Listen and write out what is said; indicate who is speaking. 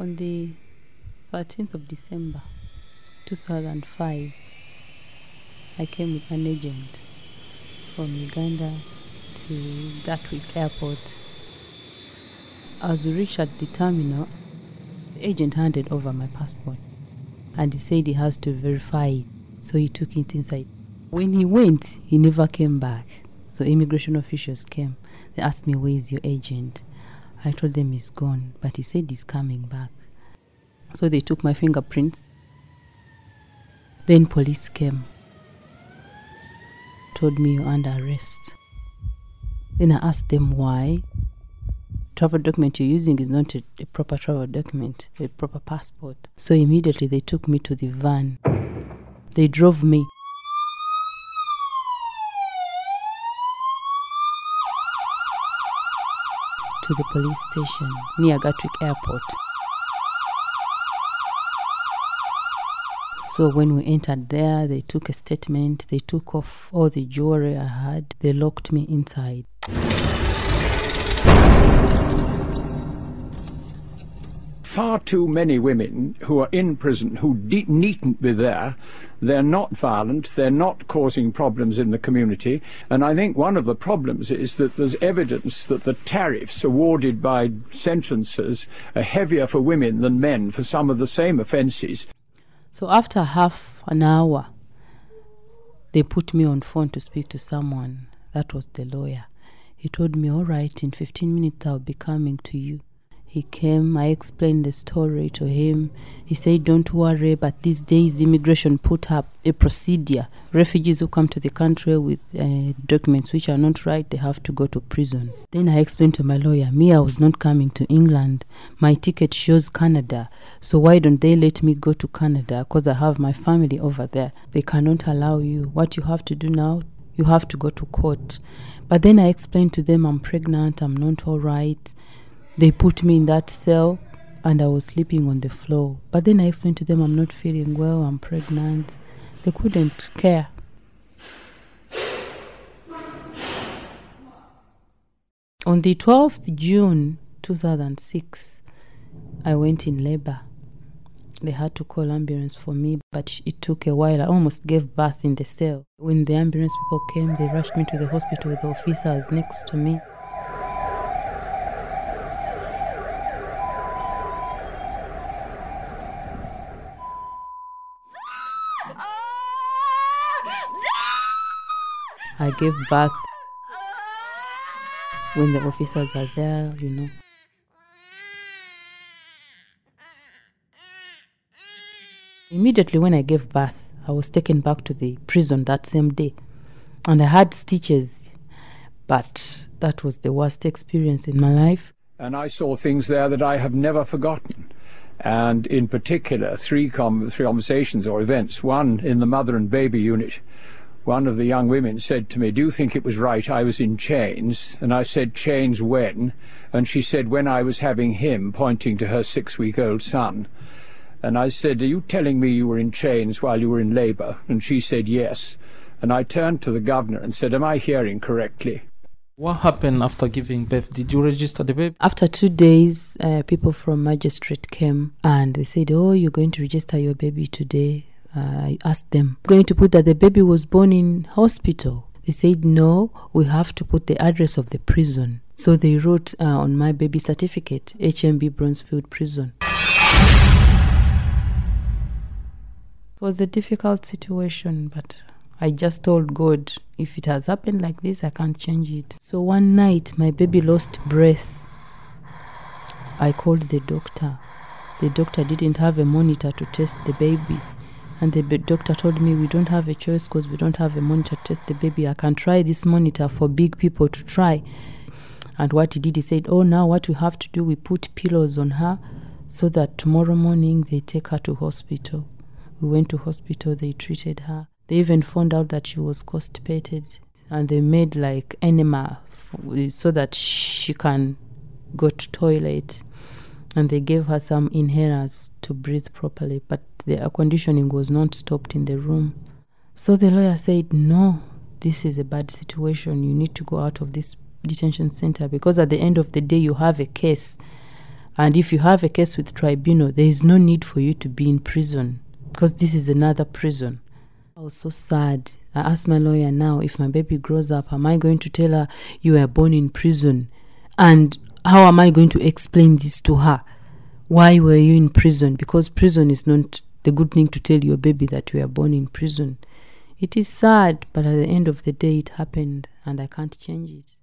Speaker 1: On the 13th of December 2005, I came with an agent from Uganda to Gatwick Airport. As we reached at the terminal, the agent handed over my passport and he said he has to verify it. So he took it inside. When he went, he never came back. So immigration officials came. They asked me, Where is your agent? I told them he's gone, but he said he's coming back. So they took my fingerprints. Then police came, told me you're under arrest. Then I asked them why. Travel document you're using is not a, a proper travel document, a proper passport. So immediately they took me to the van. They drove me. To the police station near Gatwick Airport. So when we entered there, they took a statement, they took off all the jewelry I had, they locked me inside.
Speaker 2: Far too many women who are in prison who needn't be there. They're not violent, they're not causing problems in the community. And I think one of the problems is that there's evidence that the tariffs awarded by sentences are heavier for women than men for some of the same offences.
Speaker 1: So after half an hour, they put me on phone to speak to someone. That was the lawyer. He told me, All right, in 15 minutes I'll be coming to you. He came, I explained the story to him. He said, Don't worry, but these days immigration put up a procedure. Refugees who come to the country with uh, documents which are not right, they have to go to prison. Then I explained to my lawyer, Me, I was not coming to England. My ticket shows Canada. So why don't they let me go to Canada? Because I have my family over there. They cannot allow you. What you have to do now, you have to go to court. But then I explained to them, I'm pregnant, I'm not all right. They put me in that cell and I was sleeping on the floor. But then I explained to them I'm not feeling well, I'm pregnant. They couldn't care. On the 12th June 2006, I went in labor. They had to call ambulance for me, but it took a while. I almost gave birth in the cell. When the ambulance people came, they rushed me to the hospital with the officers next to me. I gave birth when the officers are there, you know. Immediately when I gave birth, I was taken back to the prison that same day. And I had stitches, but that was the worst experience in my life.
Speaker 2: And I saw things there that I have never forgotten. And in particular, three, com- three conversations or events. One in the mother and baby unit. One of the young women said to me, Do you think it was right I was in chains? And I said, Chains when? And she said, When I was having him, pointing to her six week old son. And I said, Are you telling me you were in chains while you were in labour? And she said, Yes. And I turned to the governor and said, Am I hearing correctly?
Speaker 3: What happened after giving birth? Did you register the baby?
Speaker 1: After two days, uh, people from magistrate came and they said, "Oh, you're going to register your baby today." Uh, I asked them, "Going to put that the baby was born in hospital?" They said, "No, we have to put the address of the prison." So they wrote uh, on my baby certificate, HMP Bronzefield Prison. It was a difficult situation, but I just told God, if it has happened like this, I can't change it. So one night, my baby lost breath. I called the doctor. The doctor didn't have a monitor to test the baby. And the doctor told me, We don't have a choice because we don't have a monitor to test the baby. I can try this monitor for big people to try. And what he did, he said, Oh, now what we have to do, we put pillows on her so that tomorrow morning they take her to hospital. We went to hospital, they treated her. They even found out that she was constipated and they made like enema f- so that she can go to toilet and they gave her some inhalers to breathe properly but the air conditioning was not stopped in the room so the lawyer said no this is a bad situation you need to go out of this detention center because at the end of the day you have a case And if you have a case with tribunal, there is no need for you to be in prison because this is another prison. I was so sad. I asked my lawyer now if my baby grows up, am I going to tell her you were born in prison? And how am I going to explain this to her? Why were you in prison? Because prison is not the good thing to tell your baby that you were born in prison. It is sad, but at the end of the day, it happened and I can't change it.